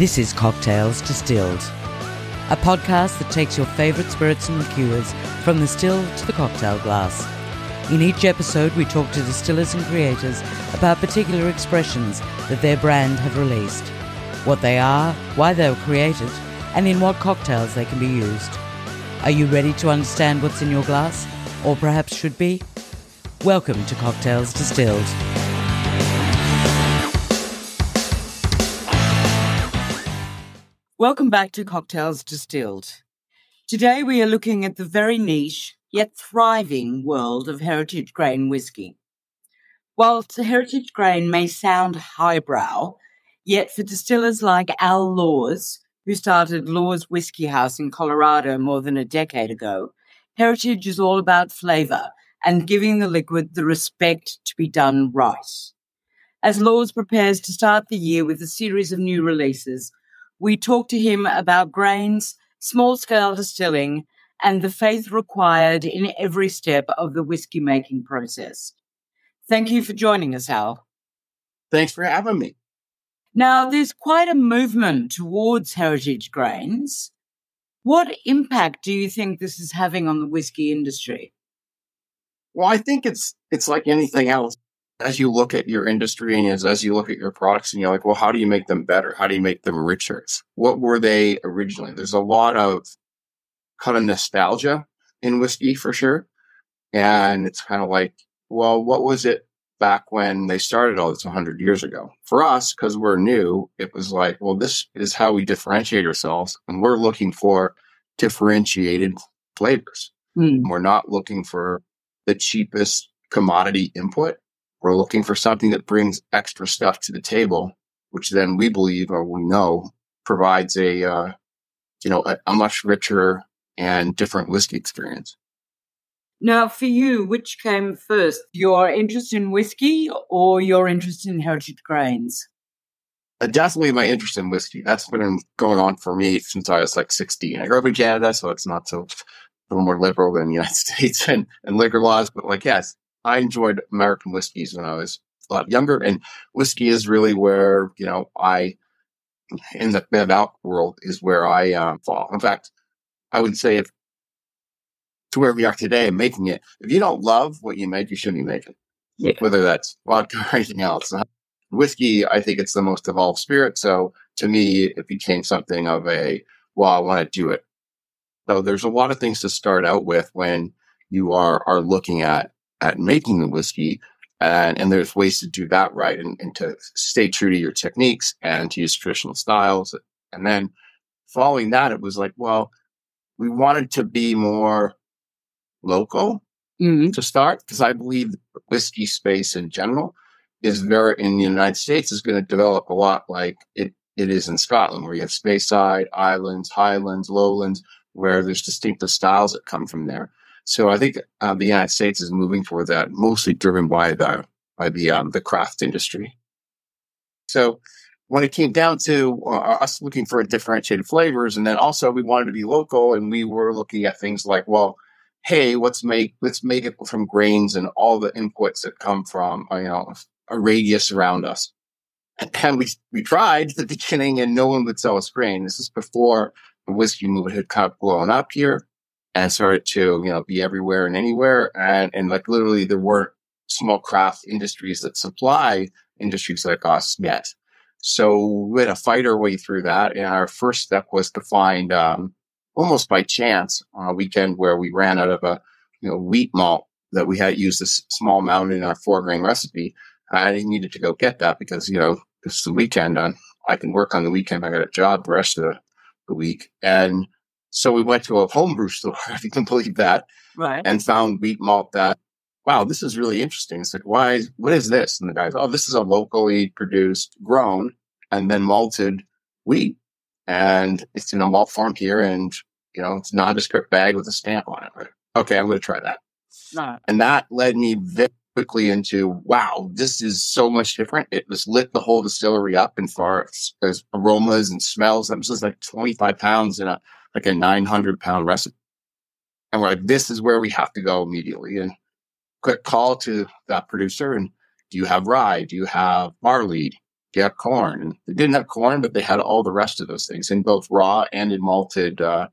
This is Cocktails Distilled, a podcast that takes your favourite spirits and liqueurs from the still to the cocktail glass. In each episode, we talk to distillers and creators about particular expressions that their brand have released, what they are, why they were created, and in what cocktails they can be used. Are you ready to understand what's in your glass, or perhaps should be? Welcome to Cocktails Distilled. Welcome back to Cocktails Distilled. Today we are looking at the very niche yet thriving world of heritage grain whiskey. Whilst heritage grain may sound highbrow, yet for distillers like Al Laws, who started Laws Whiskey House in Colorado more than a decade ago, heritage is all about flavor and giving the liquid the respect to be done right. As Laws prepares to start the year with a series of new releases, we talk to him about grains, small scale distilling, and the faith required in every step of the whiskey making process. Thank you for joining us, Al. Thanks for having me. Now, there's quite a movement towards heritage grains. What impact do you think this is having on the whiskey industry? Well, I think it's it's like anything else as you look at your industry and as, as you look at your products and you're like, well, how do you make them better? How do you make them richer? What were they originally? There's a lot of kind of nostalgia in whiskey for sure. And it's kind of like, well, what was it back when they started all this 100 years ago? For us, because we're new, it was like, well, this is how we differentiate ourselves. And we're looking for differentiated flavors. Mm. We're not looking for the cheapest commodity input. We're looking for something that brings extra stuff to the table, which then we believe or we know provides a, uh, you know, a, a much richer and different whiskey experience. Now, for you, which came first, your interest in whiskey or your interest in heritage grains? Uh, definitely my interest in whiskey. That's been going on for me since I was like 16. I grew up in Canada, so it's not so a little more liberal than the United States and, and liquor laws. But like, yes, I enjoyed American whiskeys when I was a lot younger, and whiskey is really where you know I in the Bev Alc world is where I um, fall. In fact, I would say if to where we are today, making it, if you don't love what you make, you shouldn't be making. Yeah. Whether that's vodka or anything else. Whiskey, I think it's the most evolved spirit. So to me, it became something of a, well, I want to do it. So there's a lot of things to start out with when you are, are looking at at making the whiskey. And, and there's ways to do that right and, and to stay true to your techniques and to use traditional styles. And then following that, it was like, well, we wanted to be more local mm-hmm. to start because I believe the whiskey space in general is very in the United States is going to develop a lot like it it is in Scotland, where you have Speyside, Islands, Highlands, Lowlands, where there's distinctive styles that come from there. So I think uh, the United States is moving for that, mostly driven by the by the um, the craft industry. So when it came down to uh, us looking for differentiated flavors, and then also we wanted to be local, and we were looking at things like, well, hey, let's make let's make it from grains and all the inputs that come from uh, you know a radius around us. And we we tried at the beginning, and no one would sell us grain. This is before the whiskey movement had kind of blown up here and started to, you know, be everywhere and anywhere. And, and like literally there weren't small craft industries that supply industries like us yet. So we had to fight our way through that. And our first step was to find, um, almost by chance on a weekend where we ran out of a, you know, wheat malt that we had used a small amount in our four grain recipe. I needed to go get that because, you know, it's the weekend I can work on the weekend. I got a job the rest of the week. And so we went to a homebrew store, if you can believe that, right. and found wheat malt that, wow, this is really interesting. It's like, why, what is this? And the guy's, oh, this is a locally produced, grown, and then malted wheat. And it's in a malt farm here. And, you know, it's not just a nondescript bag with a stamp on it. Okay, I'm going to try that. Right. And that led me very quickly into, wow, this is so much different. It just lit the whole distillery up in far as aromas and smells. That was just like 25 pounds in a, like a 900 pound recipe. And we're like, this is where we have to go immediately. And quick call to that producer. And do you have rye? Do you have barley? Do you have corn. And they didn't have corn, but they had all the rest of those things in both raw and in malted uh,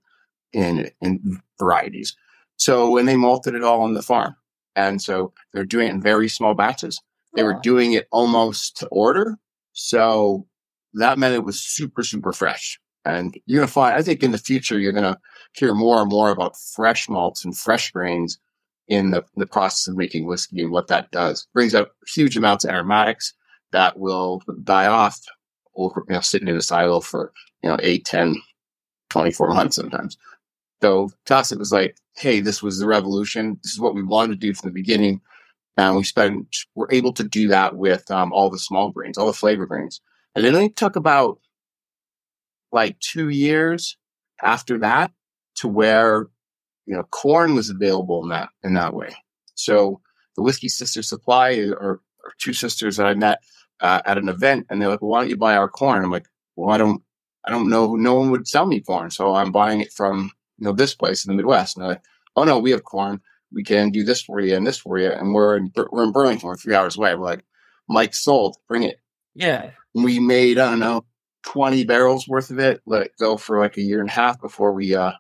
in in varieties. So when they malted it all on the farm, and so they're doing it in very small batches. They were doing it almost to order. So that meant it was super, super fresh. And you're going to find, I think in the future, you're going to hear more and more about fresh malts and fresh grains in the, the process of making whiskey and what that does. Brings out huge amounts of aromatics that will die off over, you know, sitting in a silo for, you know, 8, 10, 24 months sometimes. So to us, it was like, hey, this was the revolution. This is what we wanted to do from the beginning. And we spent, we're able to do that with um, all the small grains, all the flavor grains. And it only talk about like two years after that to where, you know, corn was available in that, in that way. So the Whiskey Sister Supply or, or two sisters that I met uh, at an event and they're like, well, why don't you buy our corn? I'm like, well, I don't, I don't know. No one would sell me corn. So I'm buying it from, you know, this place in the Midwest. And they're like, oh no, we have corn. We can do this for you and this for you. And we're in, we're in Burlington. We're three hours away. We're like, Mike sold, bring it. Yeah. We made, I don't know, 20 barrels worth of it, let it go for like a year and a half before we, uh,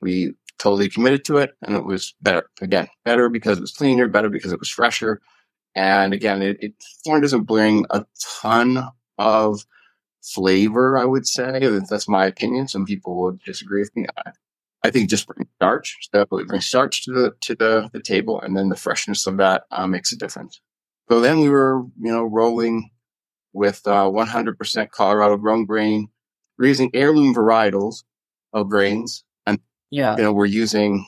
we totally committed to it. And it was better. Again, better because it was cleaner, better because it was fresher. And again, it, it corn doesn't bring a ton of flavor, I would say. That's my opinion. Some people would disagree with me. I, I think just bring starch, definitely bring starch to the to the, the table, and then the freshness of that uh, makes a difference. So then we were, you know, rolling with uh, 100% Colorado grown grain, we're using heirloom varietals of grains, and Yeah. you know we're using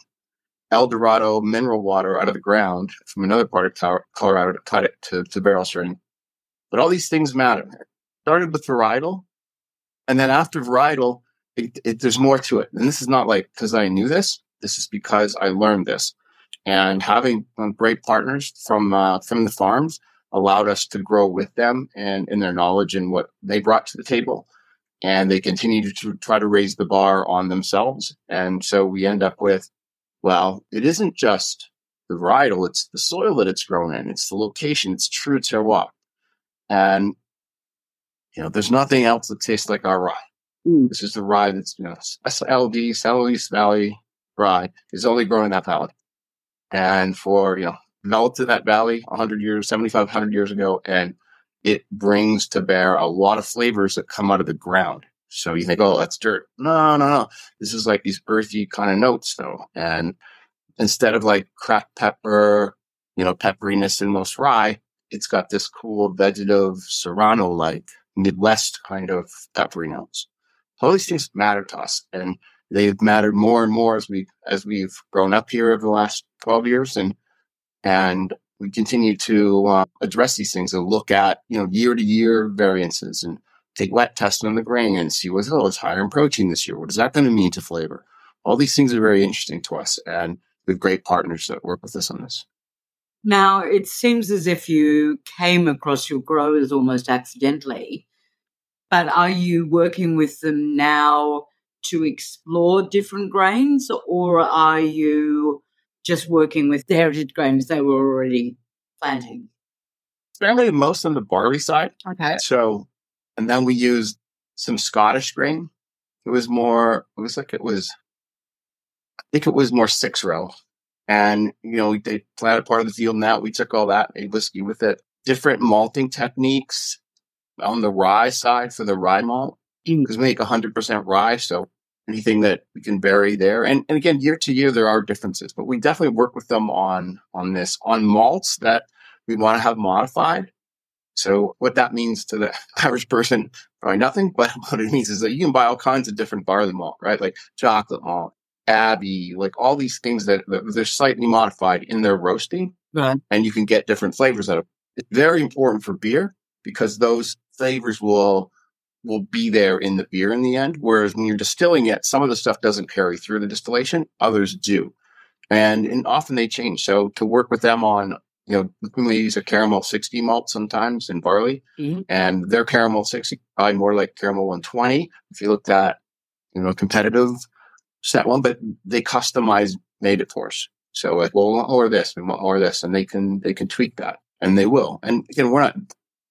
El Dorado mineral water out of the ground from another part of Colorado to cut it to, to barrel strength. But all these things matter. Started with varietal, and then after varietal, it, it, there's more to it. And this is not like because I knew this. This is because I learned this. And having um, great partners from uh, from the farms allowed us to grow with them and in their knowledge and what they brought to the table. And they continue to try to raise the bar on themselves. And so we end up with, well, it isn't just the varietal, it's the soil that it's grown in, it's the location, it's true terroir. And, you know, there's nothing else that tastes like our rye. Mm. This is the rye that's, you know, SLV, San Luis Valley rye is only grown in that valley. And for, you know, developed in that valley 100 years, 7,500 years ago, and it brings to bear a lot of flavors that come out of the ground. So you think, oh, that's dirt. No, no, no. This is like these earthy kind of notes, though. And instead of like cracked pepper, you know, pepperiness in most rye, it's got this cool vegetative serrano like Midwest kind of peppery notes. All these things matter to us, and they've mattered more and more as we as we've grown up here over the last twelve years, and and we continue to uh, address these things and look at you know year to year variances and take wet tests on the grain and see what's oh it's higher in protein this year. What is that going to mean to flavor? All these things are very interesting to us, and we have great partners that work with us on this. Now, it seems as if you came across your growers almost accidentally, but are you working with them now to explore different grains, or are you just working with the heritage grains they were already planting? Apparently, most on the barley side. Okay. So, and then we used some Scottish grain. It was more, it was like it was, I think it was more six row. And, you know, they planted part of the field now. We took all that, made whiskey with it. Different malting techniques on the rye side for the rye malt, mm. because we make 100% rye. So anything that we can vary there. And, and again, year to year, there are differences, but we definitely work with them on, on this, on malts that we want to have modified. So what that means to the average person, probably nothing, but what it means is that you can buy all kinds of different barley malt, right? Like chocolate malt, abbey, like all these things that, that they're slightly modified in their roasting Right. and you can get different flavors out of it. It's very important for beer because those flavors will will be there in the beer in the end. Whereas when you're distilling it, some of the stuff doesn't carry through the distillation, others do. And, and often they change. So to work with them on, you know, we use a caramel 60 malt sometimes in barley Mhm. and their caramel 60, probably more like caramel 120. If you looked at, you know, competitive set one, but they customize made it for us. So like, well, we want more of this, we want more of this, and they can, they can tweak that and they will. And again, we're not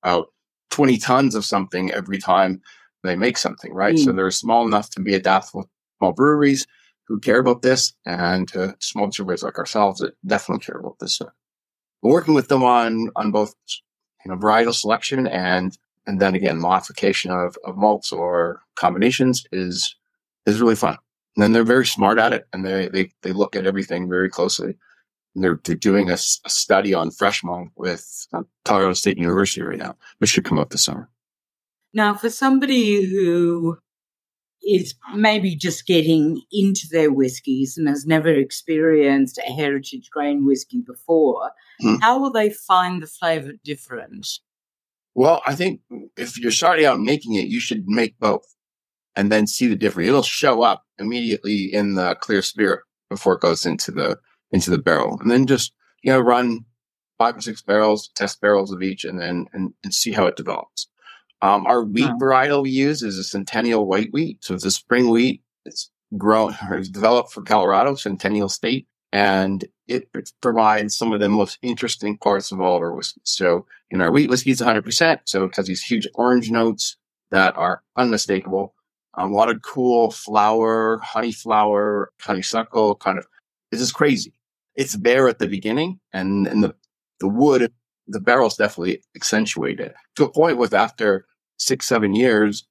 out 20 tons of something every time they make something, right? Mm. So they're small enough to be adaptable small breweries who care about this and uh, small distributors like ourselves that definitely care about this. So we're working with them on, on both, you know, varietal selection and, and then again, modification of, of malts or combinations is, is really fun. And then they're very smart at it and they, they, they look at everything very closely. They're, they're doing a, a study on fresh malt with uh, Colorado State University right now, which should come out this summer. Now, for somebody who is maybe just getting into their whiskies and has never experienced a heritage grain whiskey before, mm. how will they find the flavor different? Well, I think if you're starting out making it, you should make both and then see the difference. It'll show up immediately in the clear spirit before it goes into the into the barrel. And then just, you know, run five or six barrels, test barrels of each and then and, and see how it develops. Um, our wheat oh. varietal we use is a Centennial white wheat. So it's a spring wheat. It's grown or it's developed for Colorado, Centennial State, and it, it, provides some of the most interesting parts of all of our whiskeys. So in our wheat whiskey, it's 100%. So it has these huge orange notes that are unmistakable. Um, a lot of cool flower, honey flower, honeysuckle kind of. This is crazy. It's there at the beginning, and, and the the wood the barrels definitely accentuate it to a point with after six, seven years,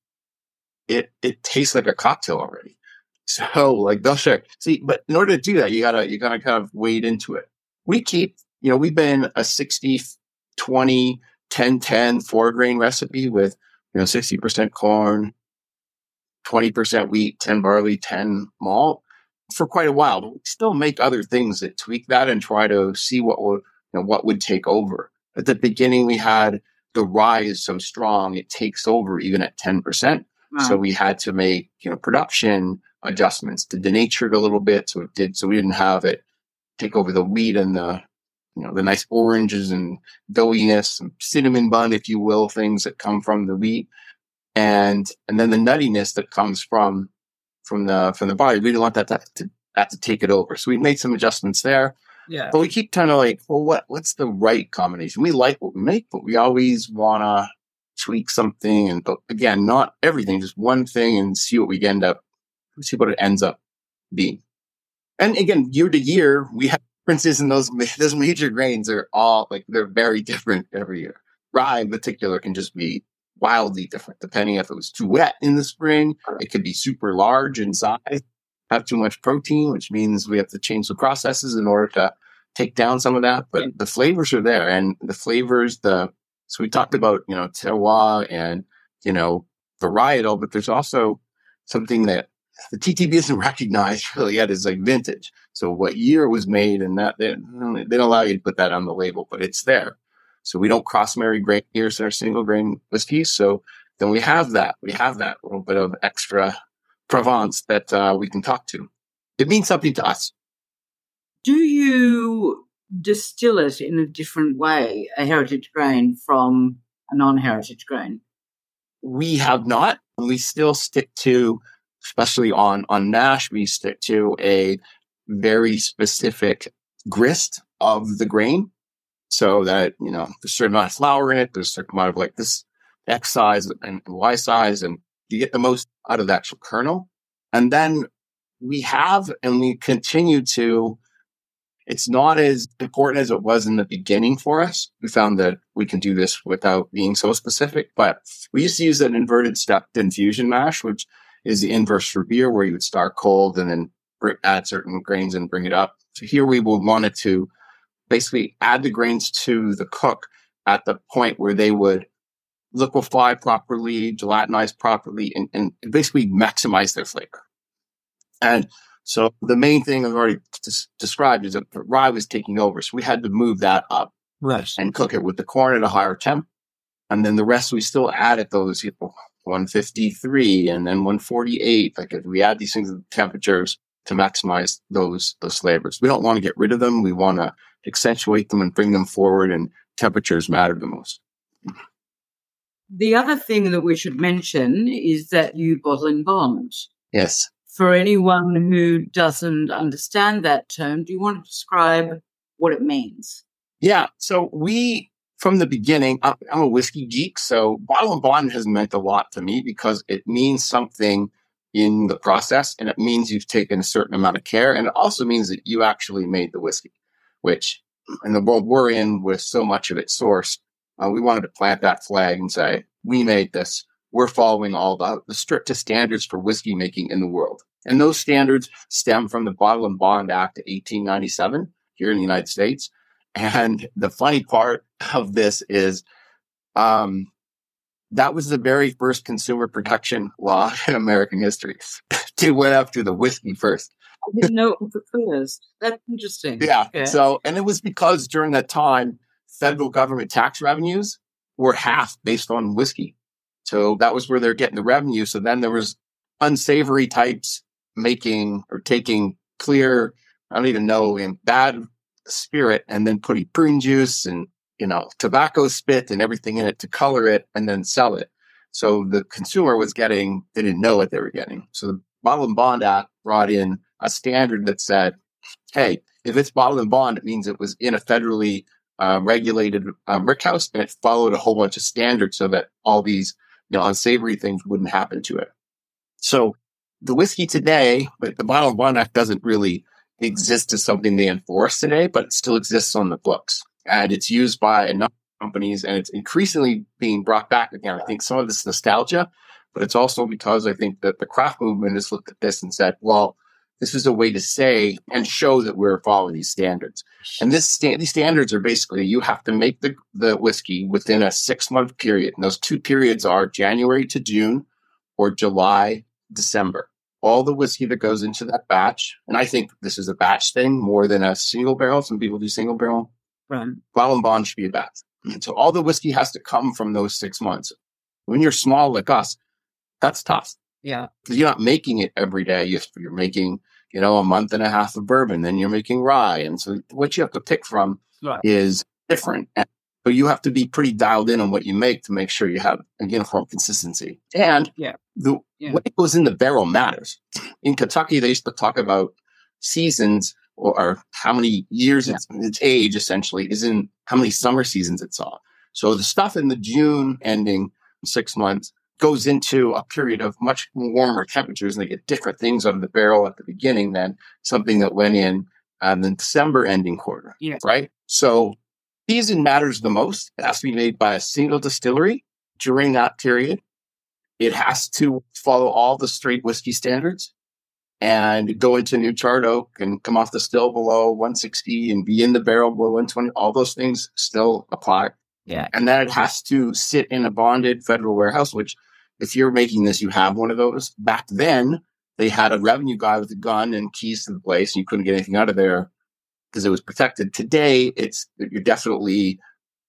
it, it tastes like a cocktail already. So like they'll share. See, but in order to do that, you gotta, you gotta kind of wade into it. We keep, you know, we've been a 60, 20, 10, 10, four grain recipe with, you know, 60% corn, 20% wheat, 10 barley, 10 malt for quite a while. But we still make other things that tweak that and try to see what will, you know, what would take over. At the beginning, we had the rye is so strong, it takes over even at 10%. Wow. So we had to make, you know, production adjustments to denature it a little bit. So it did, so we didn't have it take over the wheat and the, you know, the nice oranges and doughiness, and cinnamon bun, if you will, things that come from the wheat. And, and then the nuttiness that comes from, from the, from the body. We didn't want that to, to, that to take it over. So we made some adjustments there. Yeah. But we keep trying to like, well, what what's the right combination? We like what we make, but we always wanna tweak something and but again, not everything, just one thing and see what we end up see what it ends up being. And again, year to year, we have differences in those those major grains are all like they're very different every year. Rye in particular can just be wildly different depending if it was too wet in the spring. It could be super large in size have too much protein, which means we have to change the processes in order to take down some of that. But the flavors are there, and the flavors, the so we talked about you know terroir and you know varietal, but there's also something that the TTB isn't recognized really yet as like vintage. So what year it was made, and that they, they don't allow you to put that on the label, but it's there. So we don't cross marry grain years in our single grain whiskeys. So then we have that. We have that little bit of extra Provence that uh, we can talk to. It means something to us. Do you distill it in a different way, a heritage grain from a non heritage grain? We have not. We still stick to, especially on, on Mash, we stick to a very specific grist of the grain so that, you know, there's a certain amount of flour in it, there's a certain amount of like this X size and Y size, and you get the most out of the actual kernel. And then we have and we continue to, it's not as important as it was in the beginning for us. We found that we can do this without being so specific, but we used to use an inverted stepped infusion mash, which is the inverse for beer where you would start cold and then add certain grains and bring it up. So here we will wanted to basically add the grains to the cook at the point where they would liquefy properly, gelatinize properly, and, and basically maximize their flavor. And so the main thing I've already des- described is that the rye was taking over. So we had to move that up right. and cook it with the corn at a higher temp. And then the rest, we still added those, you know, 153 and then 148. Like we add these things at the temperatures to maximize those, those flavors. We don't want to get rid of them. We want to accentuate them and bring them forward and temperatures matter the most. The other thing that we should mention is that you bottle in bond. Yes. For anyone who doesn't understand that term, do you want to describe what it means? Yeah. So we from the beginning, I'm, I'm a whiskey geek. So bottle and bond has meant a lot to me because it means something in the process and it means you've taken a certain amount of care. And it also means that you actually made the whiskey, which in the world we're in with so much of it sourced, uh, we wanted to plant that flag and say, we made this. We're following all the, the strictest standards for whiskey making in the world. And those standards stem from the Bottle and Bond Act of 1897 here in the United States. And the funny part of this is, um, that was the very first consumer protection law in American history. it went after the whiskey first. I didn't know it was. That's interesting. Yeah. Okay. So, and it was because during that time, federal government tax revenues were half based on whiskey. So that was where they're getting the revenue. So then there was unsavory types making or taking clear, I don't even know, in bad spirit and then putting prune juice and, you know, tobacco spit and everything in it to color it and then sell it. So the consumer was getting, they didn't know what they were getting. So the Bottle and Bond Act brought in a standard that said, hey, if it's bottled and bond, it means it was in a federally uh, regulated um, rick house and it followed a whole bunch of standards so that all these you know unsavory things wouldn't happen to it. So the whiskey today, but the Bottle and Bond Act doesn't really exist as something they enforce today, but it still exists on the books. And it's used by enough companies and it's increasingly being brought back again. I think some of this nostalgia, but it's also because I think that the craft movement has looked at this and said, well, this is a way to say and show that we're following these standards. And this sta- these standards are basically you have to make the, the whiskey within a six month period. And those two periods are January to June or July, December all the whiskey that goes into that batch. And I think this is a batch thing more than a single barrel. Some people do single barrel. Right. Bottle and bond should be a batch. So all the whiskey has to come from those six months. When you're small like us, that's tough. Yeah. Because you're not making it every day. You're making, you know, a month and a half of bourbon, then you're making rye. And so what you have to pick from right. is different. And so you have to be pretty dialed in on what you make to make sure you have a uniform consistency. And yeah. the yeah. what goes in the barrel matters. In Kentucky, they used to talk about seasons or, or how many years yeah. its, its age essentially is in how many summer seasons it saw. So the stuff in the June ending six months goes into a period of much warmer temperatures and they get different things out of the barrel at the beginning than something that went in um, the December ending quarter. Yeah. Right. So Season matters the most. It has to be made by a single distillery during that period. It has to follow all the straight whiskey standards and go into new charred oak and come off the still below 160 and be in the barrel below 120. All those things still apply. Yeah. And then it has to sit in a bonded federal warehouse, which if you're making this, you have one of those. Back then, they had a revenue guy with a gun and keys to the place, and you couldn't get anything out of there because it was protected. Today, it's you're definitely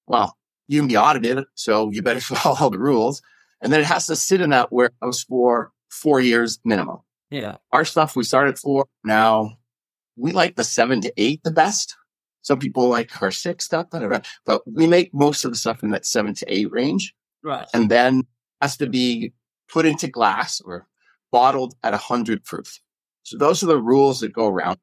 well, you can be audited, so you better follow all the rules. And then it has to sit in that warehouse for four years minimum. Yeah. Our stuff we started for now, we like the seven to eight the best. Some people like our six stuff, but we make most of the stuff in that seven to eight range. Right. And then has to be put into glass or bottled at a hundred proof. So those are the rules that go around.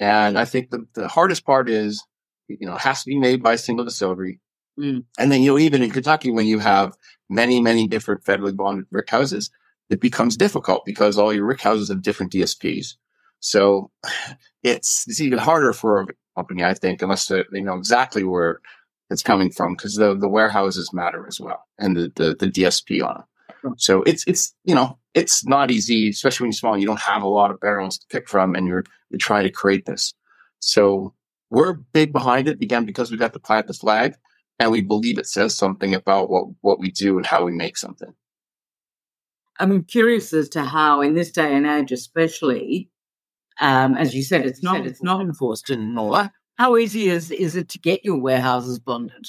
And I think the, the hardest part is, you know, it has to be made by a single distillery. Mm. And then, you know, even in Kentucky, when you have many, many different federally bonded rick houses, it becomes difficult because all your rick houses have different DSPs. So it's, it's even harder for a company, I think, unless they know exactly where it's coming from because the, the warehouses matter as well and the, the, the DSP on them. So it's it's you know it's not easy, especially when you're small. You don't have a lot of barrels to pick from, and you're you're trying to create this. So we're big behind it again because we got to plant the flag, and we believe it says something about what what we do and how we make something. I'm curious as to how, in this day and age, especially, um, as you said, it's not it's not enforced in anymore. How easy is is it to get your warehouses bonded?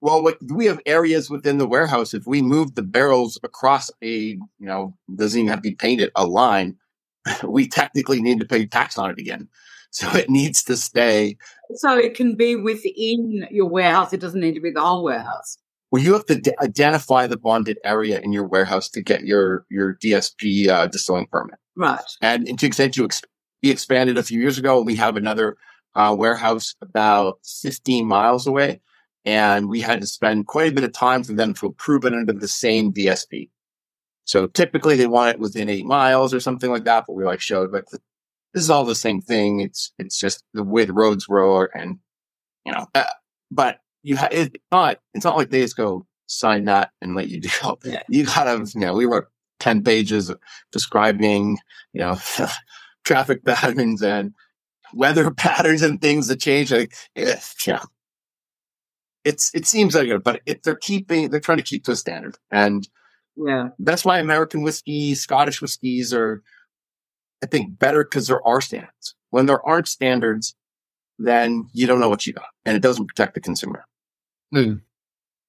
Well, what, we have areas within the warehouse. If we move the barrels across a, you know, doesn't even have to be painted a line, we technically need to pay tax on it again. So it needs to stay. So it can be within your warehouse. It doesn't need to be the whole warehouse. Well, you have to d- identify the bonded area in your warehouse to get your your DSP uh, distilling permit. Right. And to extent you ex- we expanded a few years ago, and we have another uh, warehouse about 15 miles away And we had to spend quite a bit of time for them to approve it under the same DSP. So typically they want it within eight miles or something like that, but we like showed, but this is all the same thing. It's, it's just the way the roads were and, you know, uh, but you ha- it's not, it's not like they just go sign that and let you do it. Yeah. You gotta, you know, we wrote 10 pages describing, you know, traffic patterns and weather patterns and things that change. Like, yeah, it's, it seems like it, but it, they're keeping, they're trying to keep to a standard. And yeah, that's why American whiskey, Scottish whiskeys are, I think, better because there are standards. When there aren't standards, then you don't know what you got and it doesn't protect the consumer. Mm.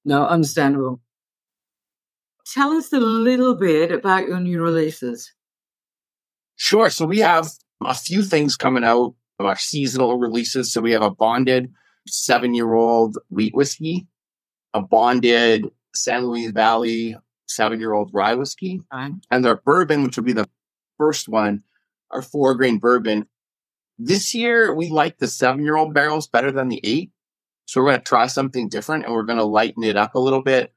No, understandable. Tell us a little bit about your new releases. Sure. So we have a few things coming out of our seasonal releases. So we have a bonded seven year old wheat whiskey, a bonded San Luis Valley seven year old rye whiskey, and their bourbon, which will be the first one, our four grain bourbon. This year, we like the seven year old barrels better than the eight. So we're going to try something different and we're going to lighten it up a little bit.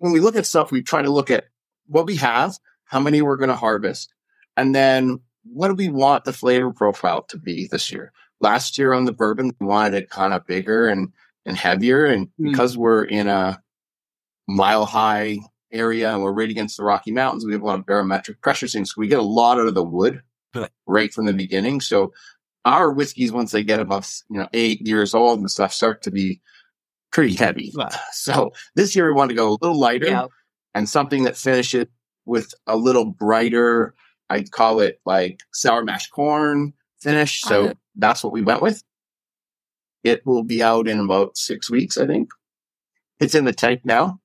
When we look at stuff, we try to look at what we have, how many we're going to harvest, and then what do we want the flavor profile to be this year? Last year on the bourbon, we wanted it kind of bigger and, and heavier. And mm. because we're in a mile high area and we're right against the Rocky Mountains, we have a lot of barometric pressure swings. So we get a lot out of the wood right from the beginning. So our whiskeys, once they get above, you know, eight years old and stuff, start to be pretty heavy. So this year we want to go a little lighter yeah. and something that finishes with a little brighter. I'd call it like sour mash corn finish. So that's what we went with. It will be out in about six weeks, I think. It's in the tank now.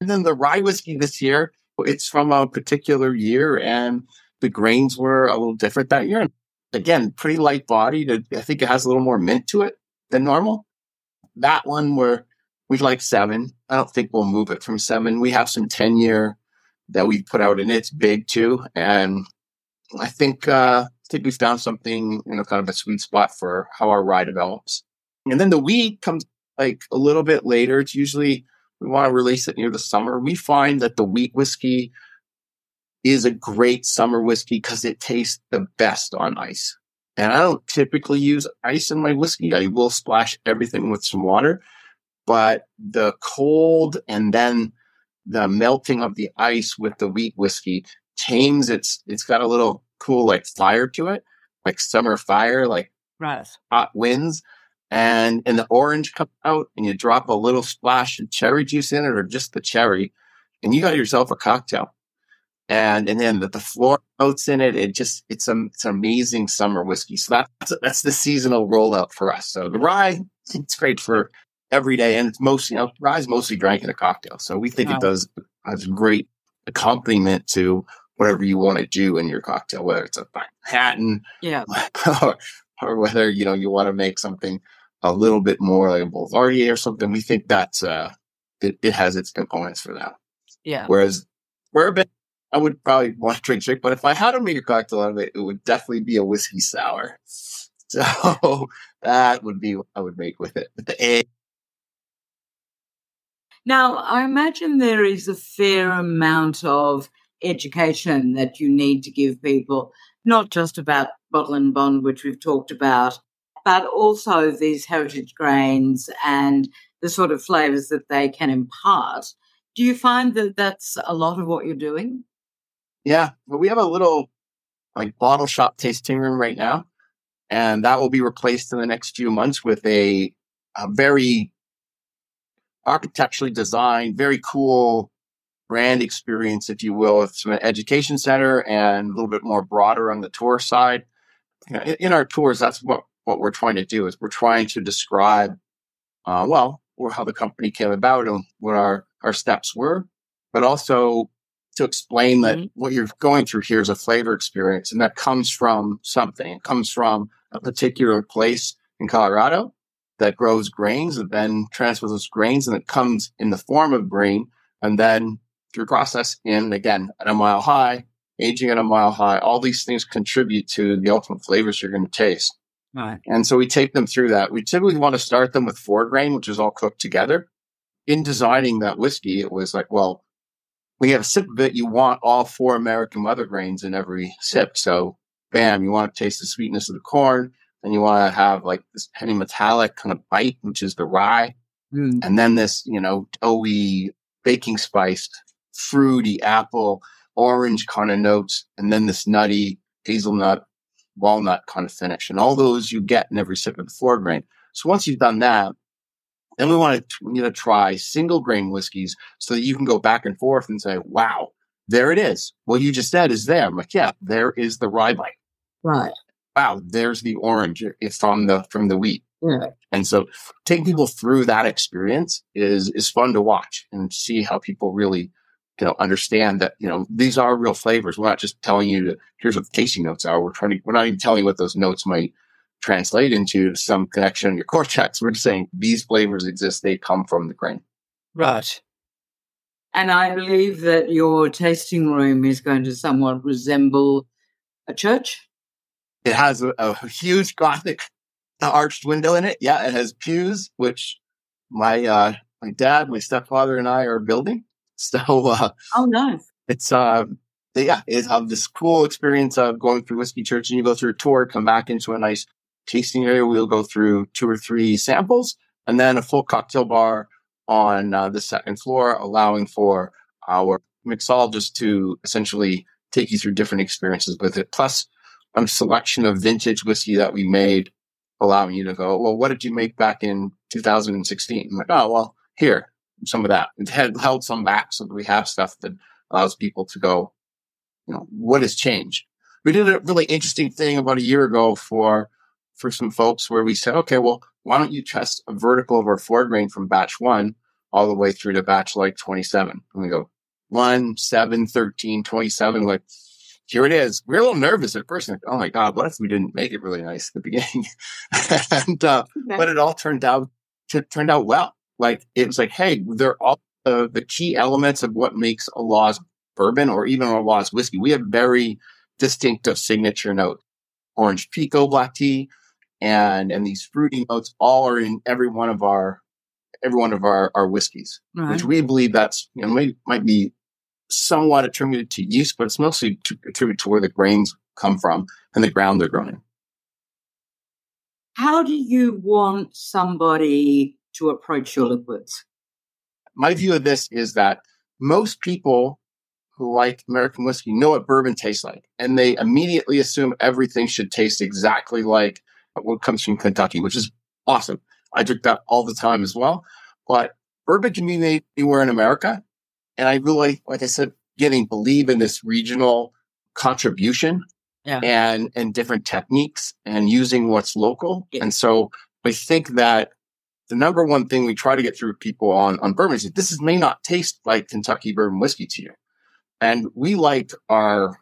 And then the rye whiskey this year, it's from a particular year and the grains were a little different that year again, pretty light bodied. I think it has a little more mint to it than normal. That one where we like seven. I don't think we'll move it from seven. We have some 10 year that we've put out and it's big too. And I think, uh, I think we found something, you know, kind of a sweet spot for how our rye develops. And then the wheat comes like a little bit later. It's usually, we want to release it near the summer. We find that the wheat whiskey is a great summer whiskey because it tastes the best on ice. And I don't typically use ice in my whiskey. I will splash everything with some water, but the cold and then the melting of the ice with the wheat whiskey tames it's it's got a little cool like fire to it, like summer fire, like right. hot winds. And and the orange comes out and you drop a little splash of cherry juice in it or just the cherry, and you got yourself a cocktail and and then the, the floor notes in it. It just it's a it's an amazing summer whiskey. So that's that's the seasonal rollout for us. So the rye, it's great for every day, and it's mostly you know rye's mostly drank in a cocktail. So we think wow. it does as a great accompaniment to whatever you want to do in your cocktail, whether it's a Manhattan, yeah, or, or whether you know you want to make something a little bit more like a Boulevardier or something. We think that's uh it, it has its components for that. Yeah. Whereas bourbon I would probably want to drink drink, but if I had to make a cocktail out of it, it would definitely be a whiskey sour. So that would be what I would make with it. But the egg. Now, I imagine there is a fair amount of education that you need to give people, not just about bottle and bond, which we've talked about, but also these heritage grains and the sort of flavors that they can impart. Do you find that that's a lot of what you're doing? Yeah, well, we have a little like bottle shop tasting room right now, and that will be replaced in the next few months with a, a very architecturally designed, very cool brand experience, if you will. It's an education center and a little bit more broader on the tour side. You know, in, in, our tours, that's what what we're trying to do is we're trying to describe, uh, well, how the company came about and what our our steps were, but also to explain that mm-hmm. what you're going through here is a flavor experience and that comes from something. It comes from a particular place in Colorado that grows grains and then transfers those grains and it comes in the form of grain and then through process in again at a mile high, aging at a mile high, all these things contribute to the ultimate flavors you're going to taste. Right. And so we take them through that. We typically want to start them with four grain, which is all cooked together. In designing that whiskey, it was like, well, we have a sip of it. You want all four American mother grains in every sip. So bam, you want to taste the sweetness of the corn. Then you want to have like this penny metallic kind of bite, which is the rye. Mm. And then this, you know, doughy, baking spiced, fruity apple, orange kind of notes. And then this nutty hazelnut, walnut kind of finish. And all those you get in every sip of the four grain. So once you've done that, then we want to you know, try single grain whiskeys so that you can go back and forth and say, wow, there it is. What you just said is there. I'm like, yeah, there is the rye bite. Right. Wow, there's the orange. It's from the from the wheat. Yeah. And so taking people through that experience is is fun to watch and see how people really you know understand that you know these are real flavors. We're not just telling you to here's what the tasting notes are. We're trying to we're not even telling you what those notes might translate into some connection in your cortex. We're just saying these flavors exist. They come from the grain. Right. And I believe that your tasting room is going to somewhat resemble a church. It has a, a huge Gothic arched window in it. Yeah, it has pews, which my uh, my dad, my stepfather, and I are building. So uh, Oh, nice. it's uh, yeah, it's have this cool experience of going through whiskey church, and you go through a tour, come back into a nice tasting area. We'll go through two or three samples, and then a full cocktail bar on uh, the second floor, allowing for our mixologist to essentially take you through different experiences with it. Plus, a selection of vintage whiskey that we made, allowing you to go, well, what did you make back in 2016? I'm like, oh, well, here, some of that. It had held some back so that we have stuff that allows people to go, you know, what has changed? We did a really interesting thing about a year ago for for some folks where we said, okay, well, why don't you test a vertical of our four grain from batch one all the way through to batch like 27? And we go, one, seven, 13, 27. Like, here it is. We are a little nervous at first. Like, oh my God, what if we didn't make it really nice at the beginning? and, uh, but it all turned out, t- turned out well. Like, it was like, hey, they're all uh, the key elements of what makes a Laws bourbon or even a Laws whiskey. We have very distinctive signature notes. Orange Pekoe black tea and, and these fruity notes all are in every one of our, every one of our, our whiskeys, Right. which we believe that's, you know, may, might be somewhat attributed to use, but it's mostly to, attributed to where the grains come from and the ground they're grown in. How do you want somebody to approach your liquids? My view of this is that most people who like American whiskey know what bourbon tastes like, and they immediately assume everything should taste exactly like what comes from Kentucky, which is awesome. I drink that all the time as well. But bourbon can be made anywhere in America. And I really, like I said, getting believe in this regional contribution Yeah. and and different techniques and using what's local. Yeah. And so I think that the number one thing we try to get through people on on bourbon is this is, may not taste like Kentucky bourbon whiskey to you. And we like our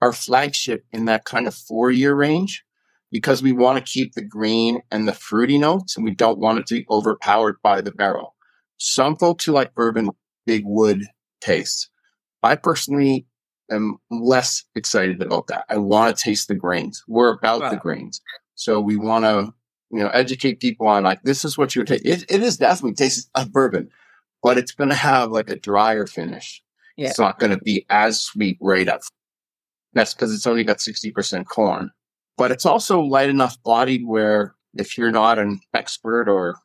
our flagship in that kind of four year range because we want to keep the green and the fruity notes and we don't want it to be overpowered by the barrel. Some folks who like bourbon, big wood tastes. I personally am less excited about that. I want to taste the grains. We're about the grains. So we want to, you know, educate people on like, this is what you taste. It, it is definitely tastes like bourbon, but it's going to have like a drier finish. Yeah. It's not going to be as sweet right up. That's because it's only got 60% corn, but it's also light enough bodied where if you're not an expert or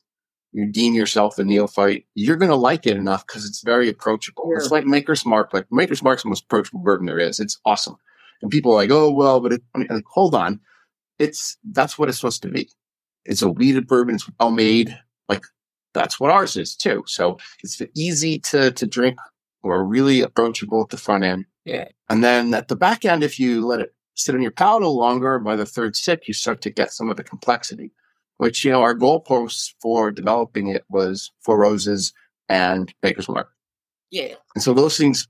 you deem yourself a neophyte, you're going to like it enough because it's very approachable. It's like Maker's Mark. Like Maker's Mark's the most approachable bourbon there is. It's awesome. And people are like, oh, well, but it, I mean, like, hold on. It's, that's what it's supposed to be. It's a wheated bourbon. It's well made. Like that's what ours is too. So it's easy to, to drink or really approachable at the front end. Yeah. And then at the back end, if you let it sit on your palate a little longer, by the third sip, you start to get some of the complexity, which, you know, our goalposts for developing it was Four Roses and Maker's Mark. Yeah. And so those things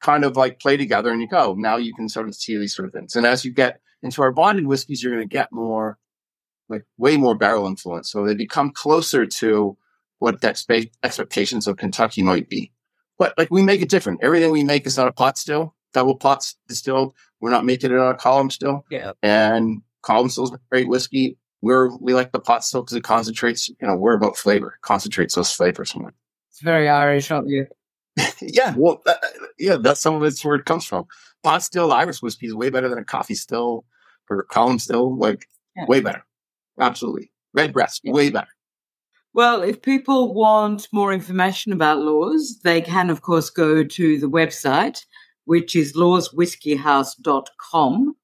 kind of like play together and you go, now you can sort of see these sort of things. And as you get into our bonded whiskeys, you're going to get more, like way more barrel influence. So they become closer to what that spa- expectations of Kentucky might be. But like we make it different. Everything we make is not a pot still, double pots distilled. We're not making it on a column still. Yeah. And Column Still's great whiskey. We're, we like the pot still because it concentrates, you know, we're about flavor, concentrates those flavors more. It's very Irish, aren't you? yeah, well, uh, yeah, that's some of it's where it comes from. Pot still Irish whiskey is way better than a Coffey still or column still, like yeah. way better. Absolutely. Redbreast, yeah. way better. Well, if people want more information about Laws, they can, of course, go to the website, which is lawswhiskeyhouse.com,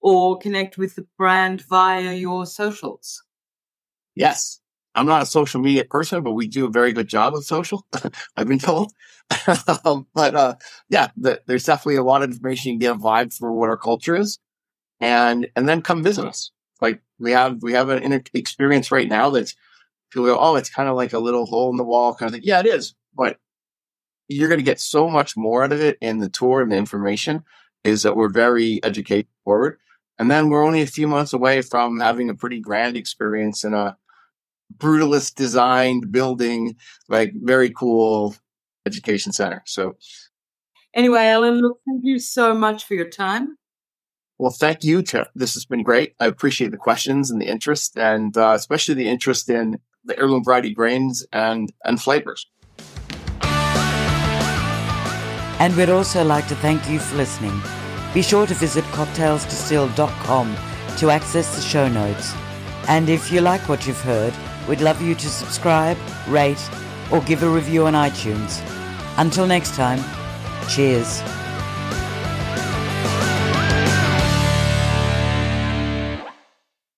or connect with the brand via your socials. Yes. I'm not a social media person, but we do a very good job of social, I've been told. um, but uh, yeah, the, there's definitely a lot of information you can get a vibe for what our culture is. And and then come visit us. Like we have we have an experience right now that's people go, oh, it's kind of like a little hole in the wall kind of thing. Yeah, it is, but you're going to get so much more out of it in the tour and the information is that we're very educate forward. And then we're only a few months away from having a pretty grand experience in a brutalist designed building, like very cool education center. So anyway, Ellen, look, thank you so much for your time. Well, thank you, Tara. This has been great. I appreciate the questions and the interest, and uh, especially the interest in the heirloom variety grains and, and flavors. And we'd also like to thank you for listening. Be sure to visit cocktailsdistilled.com to access the show notes. And if you like what you've heard, we'd love you to subscribe, rate, or give a review on iTunes. Until next time, cheers.